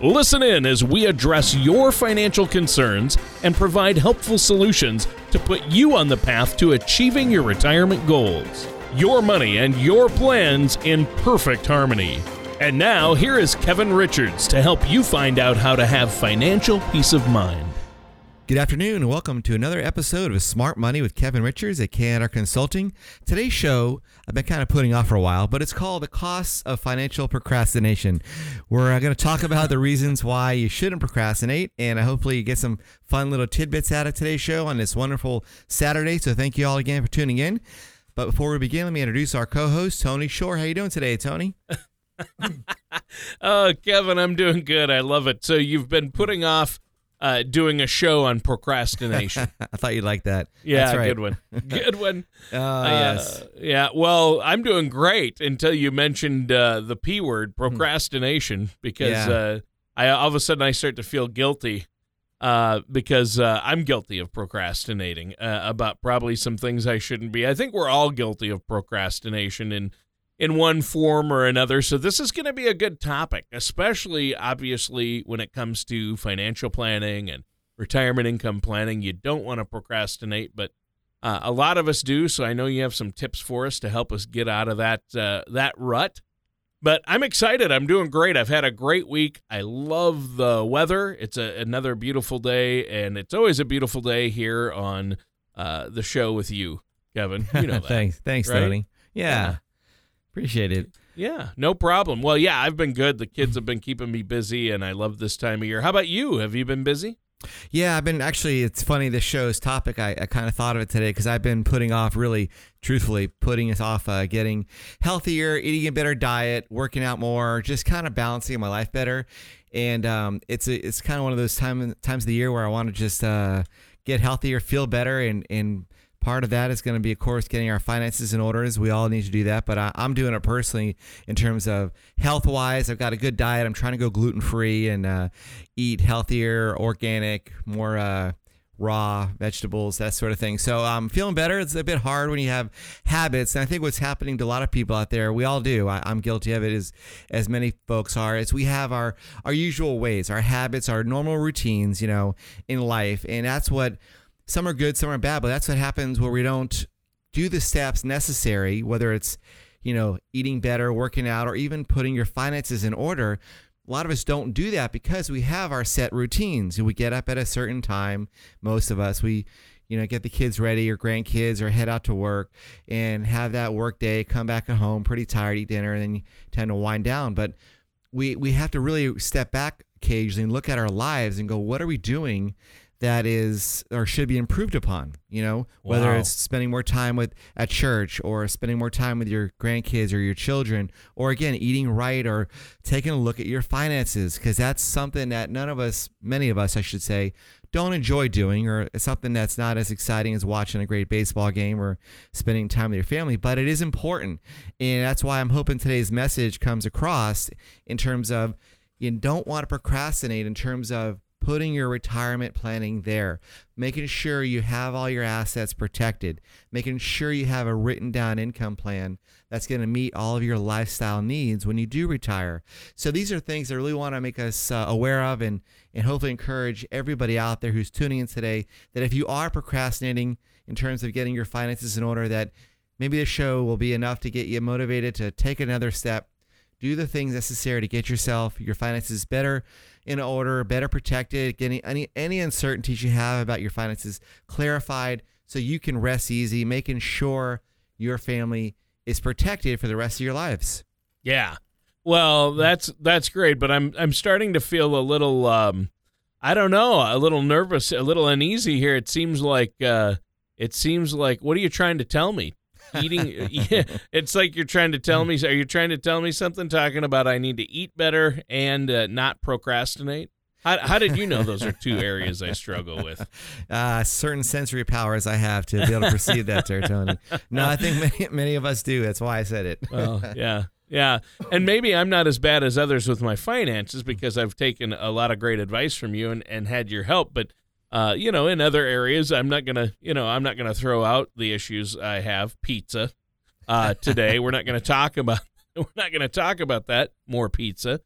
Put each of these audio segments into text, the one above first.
Listen in as we address your financial concerns and provide helpful solutions to put you on the path to achieving your retirement goals. Your money and your plans in perfect harmony. And now, here is Kevin Richards to help you find out how to have financial peace of mind. Good afternoon, and welcome to another episode of Smart Money with Kevin Richards at KNR Consulting. Today's show I've been kind of putting off for a while, but it's called The Costs of Financial Procrastination. We're uh, going to talk about the reasons why you shouldn't procrastinate, and hopefully you get some fun little tidbits out of today's show on this wonderful Saturday. So thank you all again for tuning in. But before we begin, let me introduce our co-host, Tony Shore. How you doing today, Tony? oh, Kevin, I'm doing good. I love it. So you've been putting off uh, doing a show on procrastination. I thought you'd like that. Yeah, right. good one. Good one. Uh, yes. Yeah. Well, I'm doing great until you mentioned uh, the p word, procrastination, because Yeah. uh, I all of a sudden I start to feel guilty uh, because uh, I'm guilty of procrastinating uh, about probably some things I shouldn't be. I think we're all guilty of procrastination in in one form or another. So this is going to be a good topic, especially obviously when it comes to financial planning and retirement income planning. You don't want to procrastinate, but uh, a lot of us do. So I know you have some tips for us to help us get out of that uh, that rut. But I'm excited. I'm doing great. I've had a great week. I love the weather. It's a, another beautiful day, and it's always a beautiful day here on uh, the show with you, Kevin. You know that. thanks, thanks, right? Tony. Yeah. Yeah. Appreciate it. Yeah, no problem. Well, yeah, I've been good. The kids have been keeping me busy, and I love this time of year. How about you? Have you been busy? Yeah, I've been actually. It's funny this show's topic. I, I kind of thought of it today because I've been putting off, really, truthfully, putting us off, uh, getting healthier, eating a better diet, working out more, just kind of balancing my life better. And um, it's a, it's kind of one of those time times of the year where I want to just uh, get healthier, feel better, and and part of that is going to be, of course, getting our finances in order. As we all need to do that, but I, I'm doing it personally in terms of health wise. I've got a good diet. I'm trying to go gluten free and uh, eat healthier, organic, more uh, raw vegetables, that sort of thing. So I'm feeling better. It's a bit hard when you have habits, and I think what's happening to a lot of people out there, we all do. I, I'm guilty of it, as as many folks are. Is we have our our usual ways, our habits, our normal routines, you know, in life, and that's what. Some are good, some are bad, but that's what happens where we don't do the steps necessary, whether it's, you know, eating better, working out, or even putting your finances in order. A lot of us don't do that because we have our set routines. We get up at a certain time. Most of us, we, you know, get the kids ready or grandkids or head out to work and have that work day, come back at home pretty tired, eat dinner, and then you tend to wind down. But we we have to really step back occasionally and look at our lives and go, what are we doing that is or should be improved upon you know whether Wow. it's spending more time with at church or spending more time with your grandkids or your children or again eating right or taking a look at your finances because that's something that none of us many of us i should say don't enjoy doing or something that's not as exciting as watching a great baseball game or spending time with your family but it is important and that's why i'm hoping today's message comes across in terms of you don't want to procrastinate in terms of putting your retirement planning there, making sure you have all your assets protected, making sure you have a written down income plan that's going to meet all of your lifestyle needs when you do retire. So these are things I really want to make us uh, aware of and and hopefully encourage everybody out there who's tuning in today that if you are procrastinating in terms of getting your finances in order that maybe this show will be enough to get you motivated to take another step do the things necessary to get yourself your finances better in order better protected getting any any uncertainties you have about your finances clarified so you can rest easy making sure your family is protected for the rest of your lives Yeah. Well, that's that's great, but I'm I'm starting to feel a little um I don't know, a little nervous, a little uneasy here. It seems like uh it seems like what are you trying to tell me? Eating yeah, it's like you're trying to tell me are you trying to tell me something talking about I need to eat better and uh, not procrastinate? How, how did you know those are two areas I struggle with? Uh, certain sensory powers I have to be able to perceive that, Tony. No, I think many, many of us do. That's why I said it. Oh, yeah. Yeah. And maybe I'm not as bad as others with my finances because I've taken a lot of great advice from you and, and had your help. But, uh, you know, in other areas, I'm not going to, you know, I'm not going to throw out the issues I have. Pizza uh, today. we're not going to talk about, we're not to talk about that. More pizza.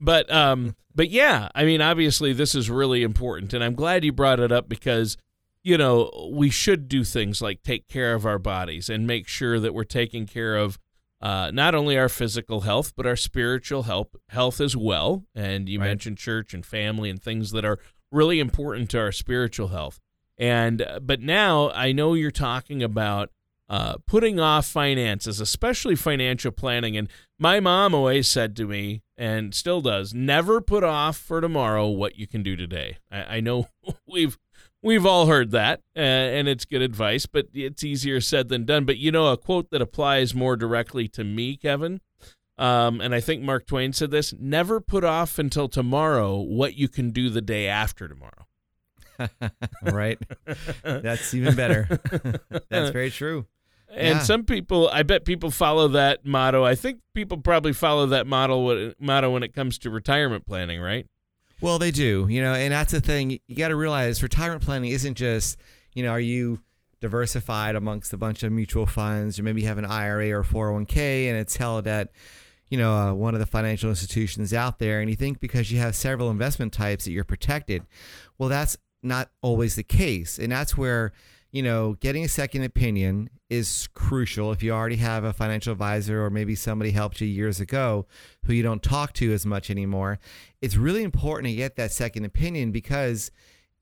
But, um, but yeah, I mean, obviously this is really important. And I'm glad you brought it up because, you know, we should do things like take care of our bodies and make sure that we're taking care of uh, not only our physical health, but our spiritual health, health as well. And you right. mentioned church and family and things that are really important to our spiritual health. And uh, but now I know you're talking about uh, putting off finances, especially financial planning. And my mom always said to me, and still does, never put off for tomorrow what you can do today. I, I know we've We've all heard that, uh, and it's good advice, but it's easier said than done. But you know, a quote that applies more directly to me, Kevin, um, and I think Mark Twain said this never put off until tomorrow what you can do the day after tomorrow. right. That's even better. That's very true. And yeah. some people, I bet people follow that motto. I think people probably follow that model motto when it comes to retirement planning, right? Well, they do, you know, and that's the thing. You got to realize retirement planning isn't just, you know, are you diversified amongst a bunch of mutual funds, or maybe you have an IRA or 401k, and it's held at, you know, uh, one of the financial institutions out there, and you think because you have several investment types that you're protected. Well, that's not always the case, and that's where you know, getting a second opinion is crucial if you already have a financial advisor or maybe somebody helped you years ago who you don't talk to as much anymore. It's really important to get that second opinion because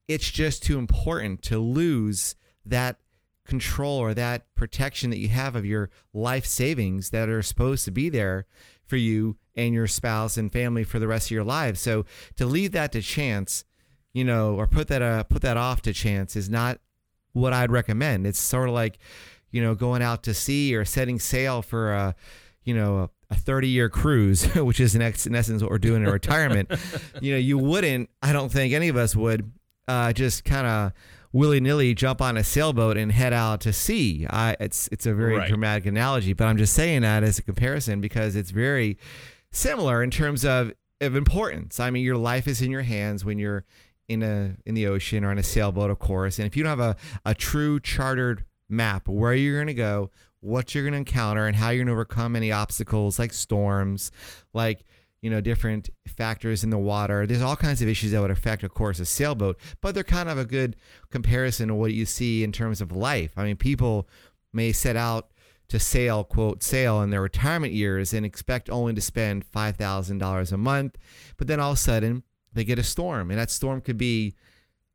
it's just too important to lose that control or that protection that you have of your life savings that are supposed to be there for you and your spouse and family for the rest of your lives. So to leave that to chance, you know, or put that uh, put that off to chance is not what I'd recommend. It's sort of like, you know, going out to sea or setting sail for a, you know, a 30 year cruise, which is in, ex- in essence what we're doing in retirement. you know, you wouldn't, I don't think any of us would, uh, just kind of willy nilly jump on a sailboat and head out to sea. I, it's it's a very right. dramatic analogy, but I'm just saying that as a comparison because it's very similar in terms of of importance. I mean, your life is in your hands when you're in a in the ocean or on a sailboat, of course. And if you don't have a, a true chartered map where you're going to go, what you're going to encounter, and how you're going to overcome any obstacles like storms, like you know different factors in the water. There's all kinds of issues that would affect, of course, a sailboat, but they're kind of a good comparison to what you see in terms of life. I mean, people may set out to sail, quote, sail in their retirement years and expect only to spend $5,000 a month. But then all of a sudden, they get a storm, and that storm could be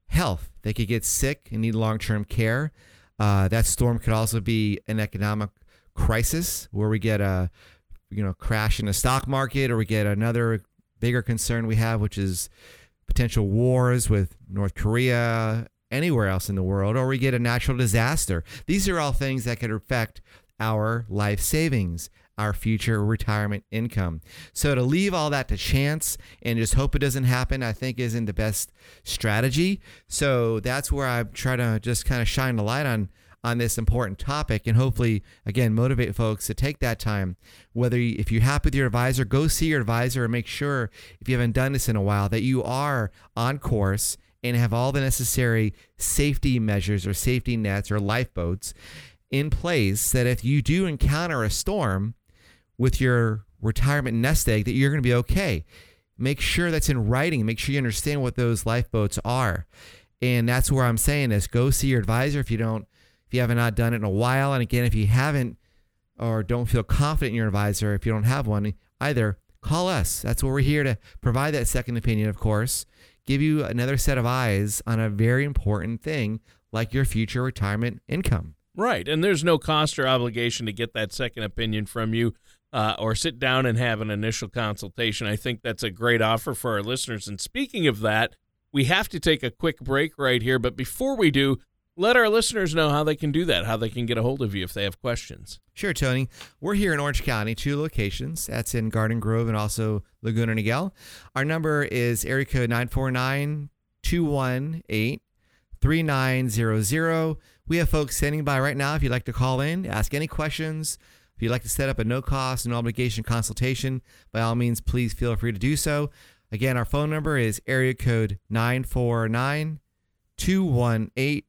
health. They could get sick and need long term care. Uh, that storm could also be an economic crisis where we get a you know crash in the stock market, or we get another bigger concern we have, which is potential wars with North Korea, anywhere else in the world, or we get a natural disaster. These are all things that could affect our life savings our future retirement income. So to leave all that to chance and just hope it doesn't happen, I think isn't the best strategy. So that's where I try to just kind of shine the light on on this important topic and hopefully again motivate folks to take that time whether you, if you're happy with your advisor go see your advisor and make sure if you haven't done this in a while that you are on course and have all the necessary safety measures or safety nets or lifeboats in place that if you do encounter a storm with your retirement nest egg that you're going to be okay. Make sure that's in writing. Make sure you understand what those lifeboats are. And that's where I'm saying is go see your advisor if you don't, if you haven't not done it in a while. And again, if you haven't or don't feel confident in your advisor, if you don't have one either, call us. That's what we're here to provide that second opinion, of course, give you another set of eyes on a very important thing like your future retirement income. Right. And there's no cost or obligation to get that second opinion from you uh, or sit down and have an initial consultation. I think that's a great offer for our listeners. And speaking of that, we have to take a quick break right here. But before we do, let our listeners know how they can do that, how they can get a hold of you if they have questions. Sure, Tony. We're here in Orange County, two locations. That's in Garden Grove and also Laguna Niguel. Our number is area code 949 218 3900. We have folks standing by right now if you'd like to call in, ask any questions. If you'd like to set up a no cost, no obligation consultation, by all means, please feel free to do so. Again, our phone number is area code 949 218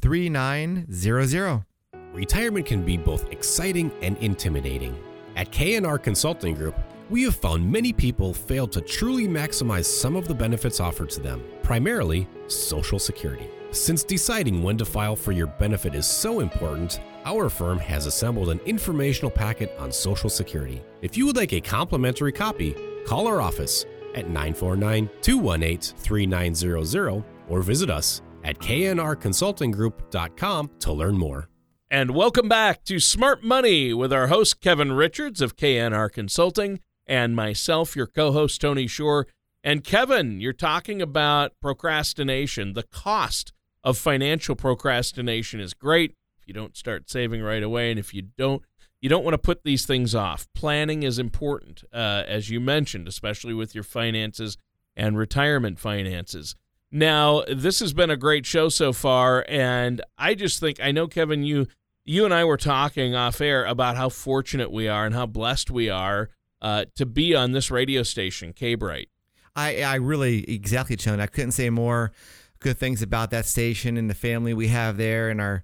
3900. Retirement can be both exciting and intimidating. At KNR Consulting Group, we have found many people fail to truly maximize some of the benefits offered to them, primarily Social Security. Since deciding when to file for your benefit is so important, our firm has assembled an informational packet on Social Security. If you would like a complimentary copy, call our office at 949 218 3900 or visit us at knrconsultinggroup.com to learn more. And welcome back to Smart Money with our host, Kevin Richards of KNR Consulting, and myself, your co host, Tony Shore. And Kevin, you're talking about procrastination. The cost of financial procrastination is great if you don't start saving right away. And if you don't, you don't want to put these things off. Planning is important, uh, as you mentioned, especially with your finances and retirement finances. Now, this has been a great show so far, and I just think I know, Kevin, you you and I were talking off air about how fortunate we are and how blessed we are uh, to be on this radio station, K Bright. I I really exactly, Tone. I couldn't say more good things about that station and the family we have there and our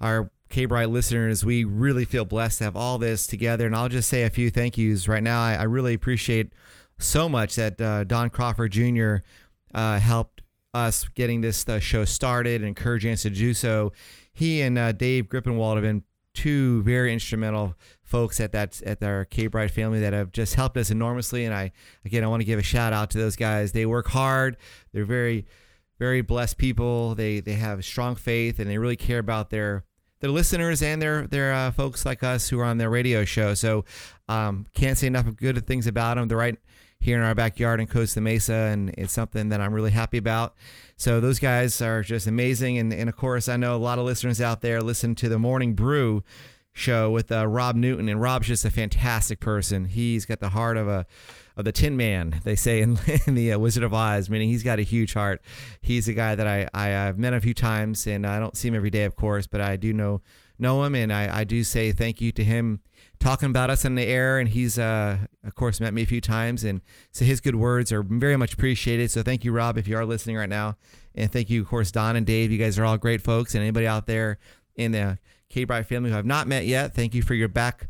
our K Bright listeners. We really feel blessed to have all this together. And I'll just say a few thank yous right now. I, I really appreciate so much that uh, Don Crawford Jr. Uh, helped us getting this uh, show started and encouraging us to do so. He and uh, Dave Grippenwald have been two very instrumental folks at that at our K Bright family that have just helped us enormously. And I again I want to give a shout out to those guys. They work hard. They're very very blessed people. They they have strong faith and they really care about their their listeners and their their uh, folks like us who are on their radio show. So um, can't say enough good things about them. They're right here in our backyard in Costa Mesa, and it's something that I'm really happy about. So those guys are just amazing, and and of course I know a lot of listeners out there listen to the Morning Brew show with uh, Rob Newton, and Rob's just a fantastic person. He's got the heart of a of the Tin Man, they say in, in the uh, Wizard of Oz, meaning he's got a huge heart. He's a guy that I, I have met a few times, and I don't see him every day, of course, but I do know know him, and I, I do say thank you to him talking about us in the air. And he's, uh, of course, met me a few times. And so his good words are very much appreciated. So thank you, Rob, if you are listening right now. And thank you, of course, Don and Dave. You guys are all great folks. And anybody out there in the K Bright family who I've not met yet, thank you for your back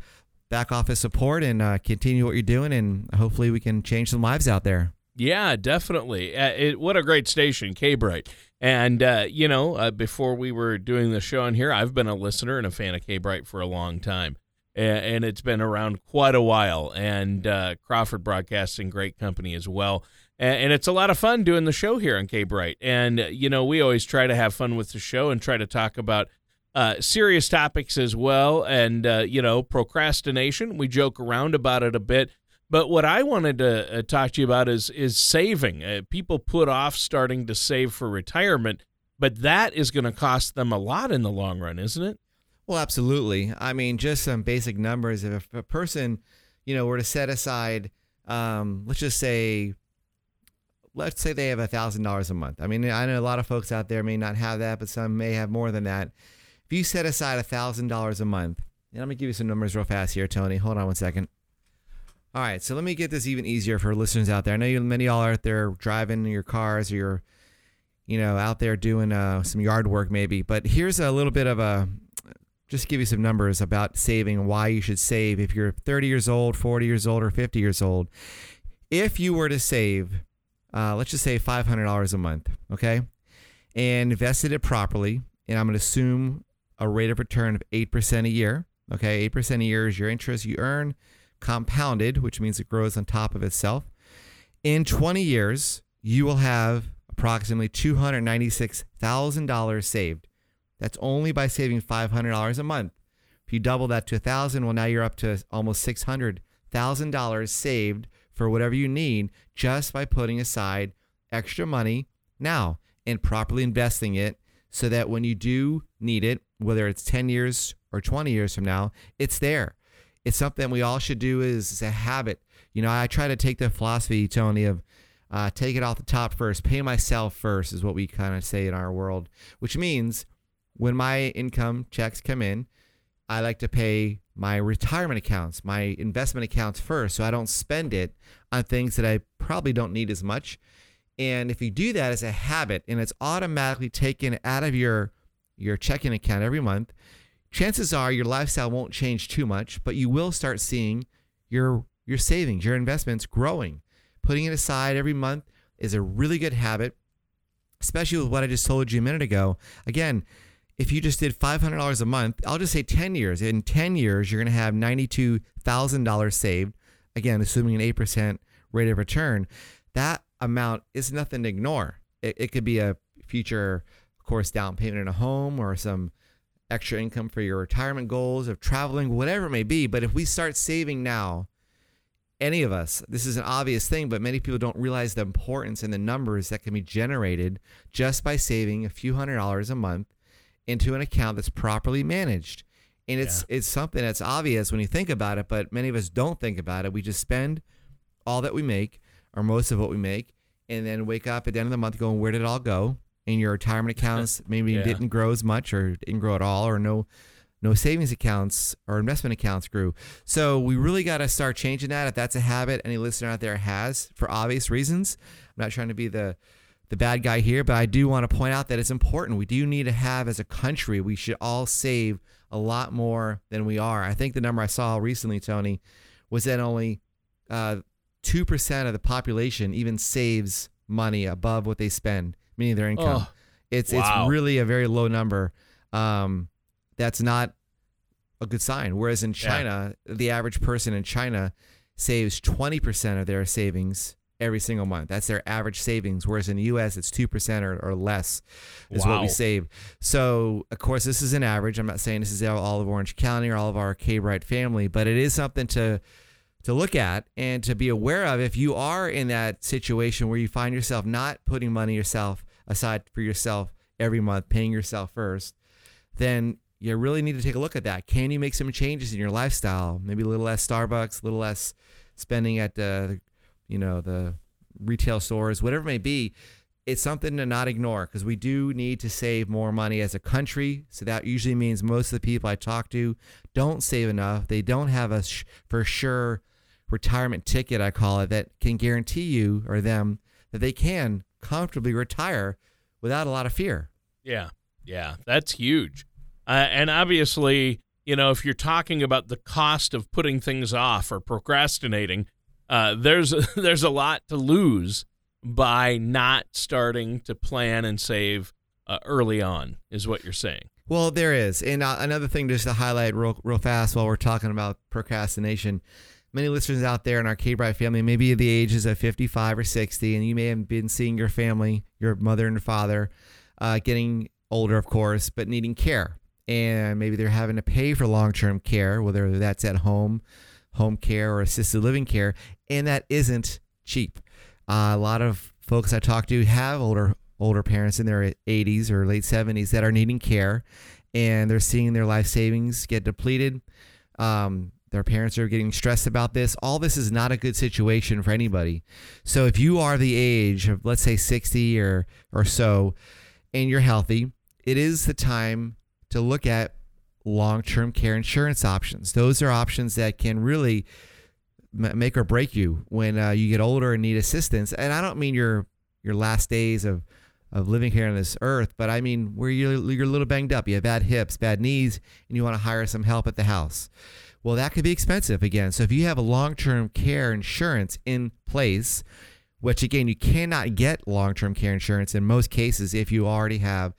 back office support and uh, continue what you're doing. And hopefully we can change some lives out there. Yeah, definitely. Uh, it, what a great station, K Bright. And, uh, you know, uh, before we were doing the show on here, I've been a listener and a fan of K Bright for a long time and it's been around quite a while. And uh, Crawford Broadcasting, great company as well. And it's a lot of fun doing the show here on K Bright. And, you know, we always try to have fun with the show and try to talk about uh, serious topics as well. And, uh, you know, procrastination, we joke around about it a bit. But what I wanted to uh, talk to you about is is saving. Uh, people put off starting to save for retirement, but that is going to cost them a lot in the long run, isn't it? Well, absolutely. I mean, just some basic numbers. If a person, you know, were to set aside, um, let's just say, let's say they have a thousand dollars a month. I mean, I know a lot of folks out there may not have that, but some may have more than that. If you set aside a thousand dollars a month, and I'm gonna give you some numbers real fast here, Tony. Hold on one second. All right, so let me get this even easier for listeners out there. I know you, many of y'all are out there driving your cars or you're, you know, out there doing uh, some yard work maybe. But here's a little bit of a just give you some numbers about saving why you should save if you're 30 years old, 40 years old, or 50 years old. If you were to save, uh, let's just say $500 a month, okay, and invested it properly, and I'm going to assume a rate of return of 8% a year, okay, 8% a year is your interest you earn compounded, which means it grows on top of itself. In 20 years, you will have approximately $296,000 saved. That's only by saving $500 a month. If you double that to a thousand, well, now you're up to almost six hundred thousand dollars saved for whatever you need just by putting aside extra money now and properly investing it so that when you do need it, whether it's 10 years or 20 years from now, it's there. It's something we all should do is a habit. You know, I try to take the philosophy, Tony, of uh, take it off the top first, pay myself first is what we kind of say in our world, which means when my income checks come in, I like to pay my retirement accounts, my investment accounts first, so I don't spend it on things that I probably don't need as much. And if you do that as a habit and it's automatically taken out of your your checking account every month, chances are your lifestyle won't change too much, but you will start seeing your your savings, your investments growing. Putting it aside every month is a really good habit, especially with what I just told you a minute ago. Again, if you just did $500 a month, I'll just say 10 years. In 10 years, you're going to have $92,000 saved. Again, assuming an 8% rate of return. That amount is nothing to ignore. It, it could be a future, of course, down payment in a home or some extra income for your retirement goals of traveling, whatever it may be. But if we start saving now, any of us, this is an obvious thing, but many people don't realize the importance and the numbers that can be generated just by saving a few hundred dollars a month into an account that's properly managed. And it's yeah. it's something that's obvious when you think about it, but many of us don't think about it. We just spend all that we make or most of what we make and then wake up at the end of the month going, where did it all go? And your retirement accounts maybe yeah. didn't grow as much or didn't grow at all or no no savings accounts or investment accounts grew. So we really got to start changing that. If that's a habit any listener out there has for obvious reasons, I'm not trying to be the the bad guy here, but I do want to point out that it's important. We do need to have, as a country, we should all save a lot more than we are. I think the number I saw recently, Tony, was that only uh, 2% of the population even saves money above what they spend, meaning their income. Oh, it's, wow. it's really a very low number. Um, that's not a good sign. Whereas in China, yeah. the average person in China saves 20% of their savings every single month. That's their average savings. Whereas in the US, it's 2% or, or less is wow. what we save. So, of course, this is an average. I'm not saying this is all of Orange County or all of our K Bright family, but it is something to to look at and to be aware of if you are in that situation where you find yourself not putting money yourself aside for yourself every month, paying yourself first, then you really need to take a look at that. Can you make some changes in your lifestyle? Maybe a little less Starbucks, a little less spending at the you know, the retail stores, whatever it may be, it's something to not ignore because we do need to save more money as a country. So that usually means most of the people I talk to don't save enough. They don't have a sh- for sure retirement ticket, I call it, that can guarantee you or them that they can comfortably retire without a lot of fear. Yeah. Yeah. That's huge. Uh, and obviously, you know, if you're talking about the cost of putting things off or procrastinating, uh, there's there's a lot to lose by not starting to plan and save uh, early on, is what you're saying. Well, there is, and uh, another thing just to highlight real real fast while we're talking about procrastination. Many listeners out there in our K Bright family, maybe the ages of 55 or 60, and you may have been seeing your family, your mother and father, uh, getting older, of course, but needing care. And maybe they're having to pay for long term care, whether that's at home home care or assisted living care, and that isn't cheap. Uh, a lot of folks I talk to have older older parents in their 80s or late 70s that are needing care, and they're seeing their life savings get depleted. Um, their parents are getting stressed about this. All this is not a good situation for anybody. So if you are the age of let's say 60 or or so and you're healthy, it is the time to look at long term care insurance options. Those are options that can really make or break you when uh, you get older and need assistance. And I don't mean your your last days of of living here on this earth, but I mean where you're, you're a little banged up, you have bad hips, bad knees, and you want to hire some help at the house. Well, that could be expensive again. So if you have a long term care insurance in place, which again, you cannot get long term care insurance in most cases if you already have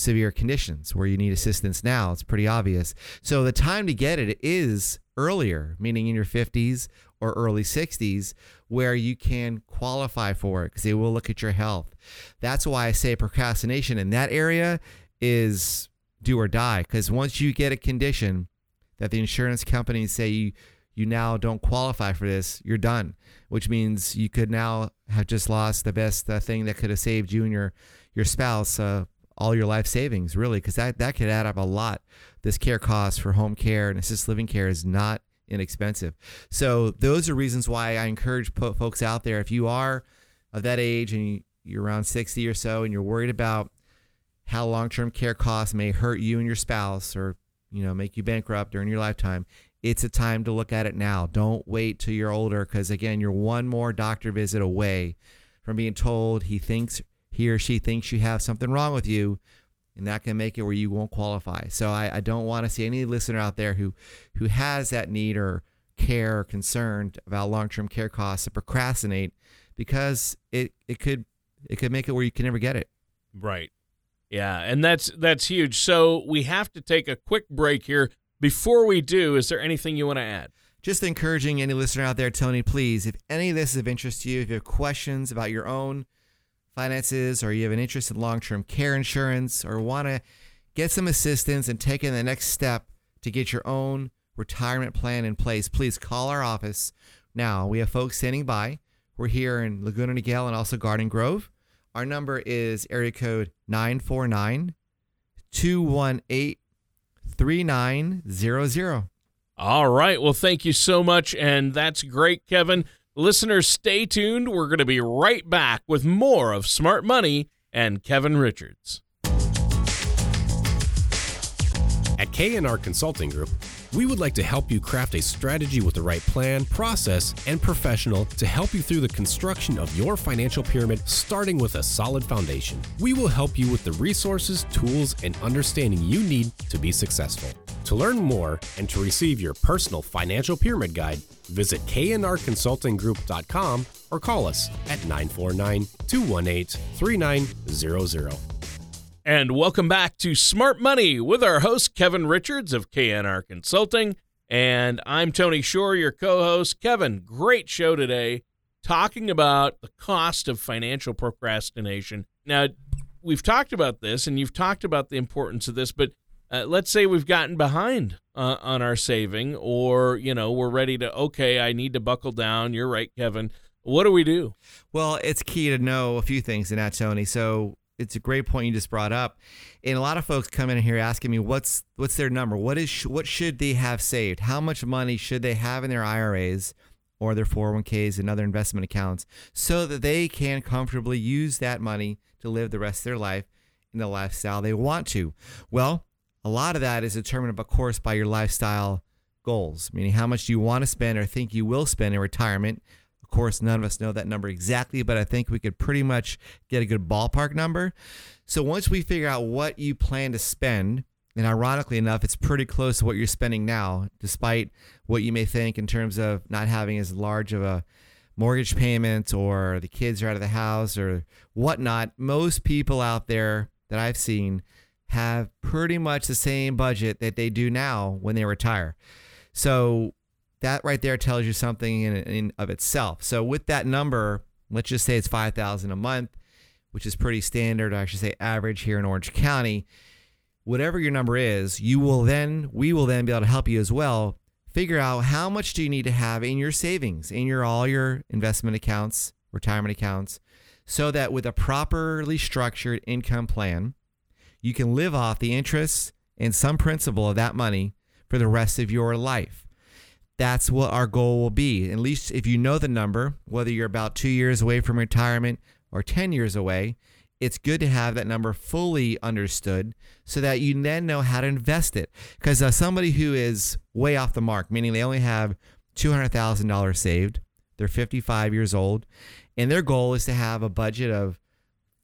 severe conditions where you need assistance now. It's pretty obvious. So the time to get it is earlier, meaning in your 50s or early 60s, where you can qualify for it because they will look at your health. That's why I say procrastination in that area is do or die because once you get a condition that the insurance companies say you you now don't qualify for this, you're done, which means you could now have just lost the best uh, thing that could have saved you and your your spouse uh, all your life savings, really, because that, that could add up a lot. This care cost for home care and assisted living care is not inexpensive. So those are reasons why I encourage folks out there, if you are of that age and you're around 60 or so and you're worried about how long-term care costs may hurt you and your spouse or you know make you bankrupt during your lifetime it's a time to look at it now don't wait till you're older because again you're one more doctor visit away from being told he thinks he or she thinks you have something wrong with you and that can make it where you won't qualify so i, I don't want to see any listener out there who who has that need or care or concern about long-term care costs to procrastinate because it, it could it could make it where you can never get it right yeah, and that's that's huge. So we have to take a quick break here. Before we do, is there anything you want to add? Just encouraging any listener out there, Tony, please, if any of this is of interest to you, if you have questions about your own finances or you have an interest in long-term care insurance or want to get some assistance and take in the next step to get your own retirement plan in place, please call our office. Now, we have folks standing by. We're here in Laguna Niguel and also Garden Grove. Our number is area code 949 218 3900. All right. Well, thank you so much. And that's great, Kevin. Listeners, stay tuned. We're going to be right back with more of Smart Money and Kevin Richards. At KNR Consulting Group, we would like to help you craft a strategy with the right plan, process, and professional to help you through the construction of your financial pyramid, starting with a solid foundation. We will help you with the resources, tools, and understanding you need to be successful. To learn more and to receive your personal financial pyramid guide, visit knrconsultinggroup.com or call us at 949 218 3900. And welcome back to Smart Money with our host, Kevin Richards of KNR Consulting. And I'm Tony Shore, your co host. Kevin, great show today talking about the cost of financial procrastination. Now, we've talked about this and you've talked about the importance of this, but uh, let's say we've gotten behind uh, on our saving or, you know, we're ready to, okay, I need to buckle down. You're right, Kevin. What do we do? Well, it's key to know a few things in that, Tony. So, it's a great point you just brought up. And a lot of folks come in here asking me what's what's their number? What is what should they have saved? How much money should they have in their IRAs or their 401ks and other investment accounts so that they can comfortably use that money to live the rest of their life in the lifestyle they want to? Well, a lot of that is determined of course by your lifestyle goals, meaning how much do you want to spend or think you will spend in retirement course, none of us know that number exactly, but I think we could pretty much get a good ballpark number. So once we figure out what you plan to spend, and ironically enough, it's pretty close to what you're spending now, despite what you may think in terms of not having as large of a mortgage payment or the kids are out of the house or whatnot. Most people out there that I've seen have pretty much the same budget that they do now when they retire. So that right there tells you something in, in of itself. So with that number, let's just say it's 5000 a month, which is pretty standard, I should say average here in Orange County. Whatever your number is, you will then we will then be able to help you as well figure out how much do you need to have in your savings, in your all your investment accounts, retirement accounts, so that with a properly structured income plan, you can live off the interest and some principal of that money for the rest of your life that's what our goal will be. At least if you know the number, whether you're about two years away from retirement or 10 years away, it's good to have that number fully understood so that you then know how to invest it. Because uh, somebody who is way off the mark, meaning they only have $200,000 saved, they're 55 years old, and their goal is to have a budget of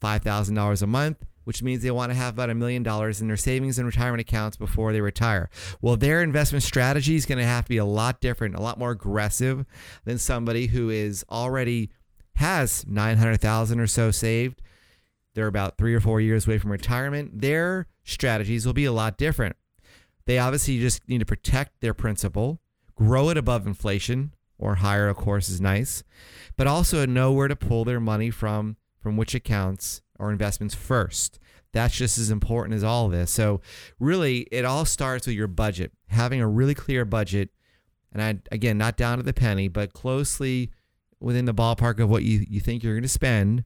$5,000 a month which means they want to have about a million dollars in their savings and retirement accounts before they retire. Well, their investment strategy is going to have to be a lot different, a lot more aggressive than somebody who is already has 900,000 or so saved. They're about 3 or 4 years away from retirement. Their strategies will be a lot different. They obviously just need to protect their principal, grow it above inflation or higher of course is nice, but also know where to pull their money from from which accounts or investments first. That's just as important as all of this. So, really, it all starts with your budget. Having a really clear budget, and I, again, not down to the penny, but closely within the ballpark of what you, you think you're going to spend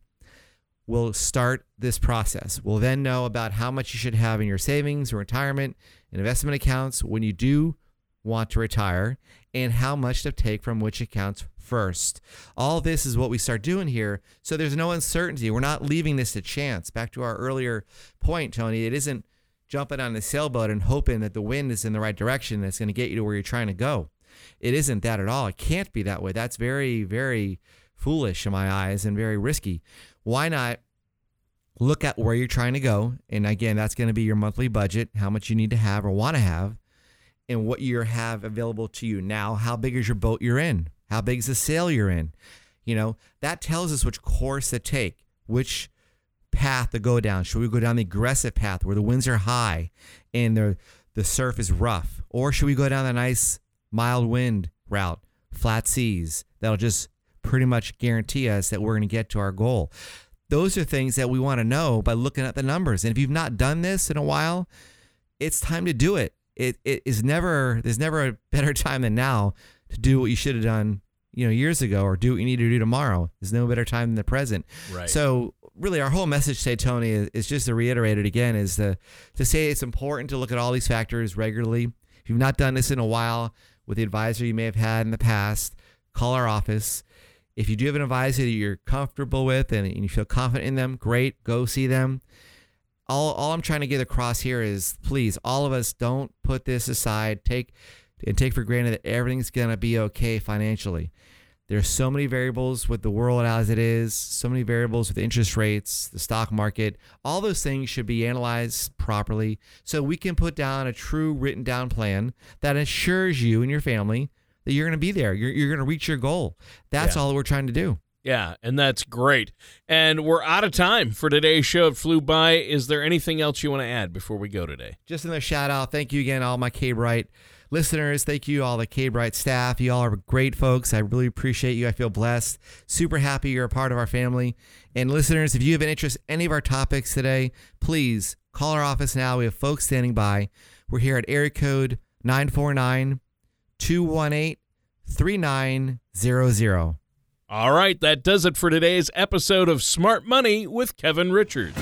we'll start this process. We'll then know about how much you should have in your savings retirement and investment accounts when you do want to retire and how much to take from which accounts first. All this is what we start doing here. So there's no uncertainty. We're not leaving this to chance. Back to our earlier point, Tony, it isn't jumping on the sailboat and hoping that the wind is in the right direction that's going to get you to where you're trying to go. It isn't that at all. It can't be that way. That's very, very foolish in my eyes and very risky. Why not look at where you're trying to go? And again, that's going to be your monthly budget, how much you need to have or want to have, and what you have available to you now. How big is your boat you're in? How big is the sail you're in? You know, that tells us which course to take, which path to go down. Should we go down the aggressive path where the winds are high and the the surf is rough, or should we go down the nice mild wind route, flat seas that'll just pretty much guarantee us that we're going to get to our goal? Those are things that we want to know by looking at the numbers. And if you've not done this in a while, it's time to do it. It it is never there's never a better time than now to do what you should have done you know years ago or do what you need to do tomorrow. There's no better time than the present. Right. so really our whole message today tony is, is just to reiterate it again is to, to say it's important to look at all these factors regularly. If you've not done this in a while with the advisor you may have had in the past call our office. If you do have an advisor that you're comfortable with and, and you feel confident in them great go see them all, all i'm trying to get across here is please all of us don't put this aside take and take for granted that everything's going to be okay financially. There's so many variables with the world as it is, so many variables with interest rates, the stock market. All those things should be analyzed properly so we can put down a true written down plan that assures you and your family that you're going to be there. You're, you're going to reach your goal. That's Yeah. all we're trying to do. Yeah, and that's great. And we're out of time for today's show. It flew by. Is there anything else you want to add before we go today? Just another shout out. Thank you again, all my K Bright listeners. Thank you, all the K Bright staff. You all are great folks. I really appreciate you. I feel blessed. Super happy you're a part of our family. And listeners, if you have an interest in any of our topics today, please call our office now. We have folks standing by. We're here at area code 949 218 3900. All right, that does it for today's episode of Smart Money with Kevin Richards.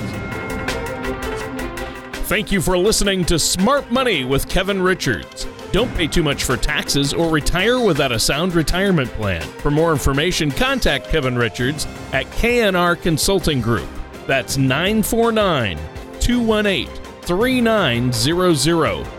Thank you for listening to Smart Money with Kevin Richards. Don't pay too much for taxes or retire without a sound retirement plan. For more information, contact Kevin Richards at KNR Consulting Group. That's 949 218 3900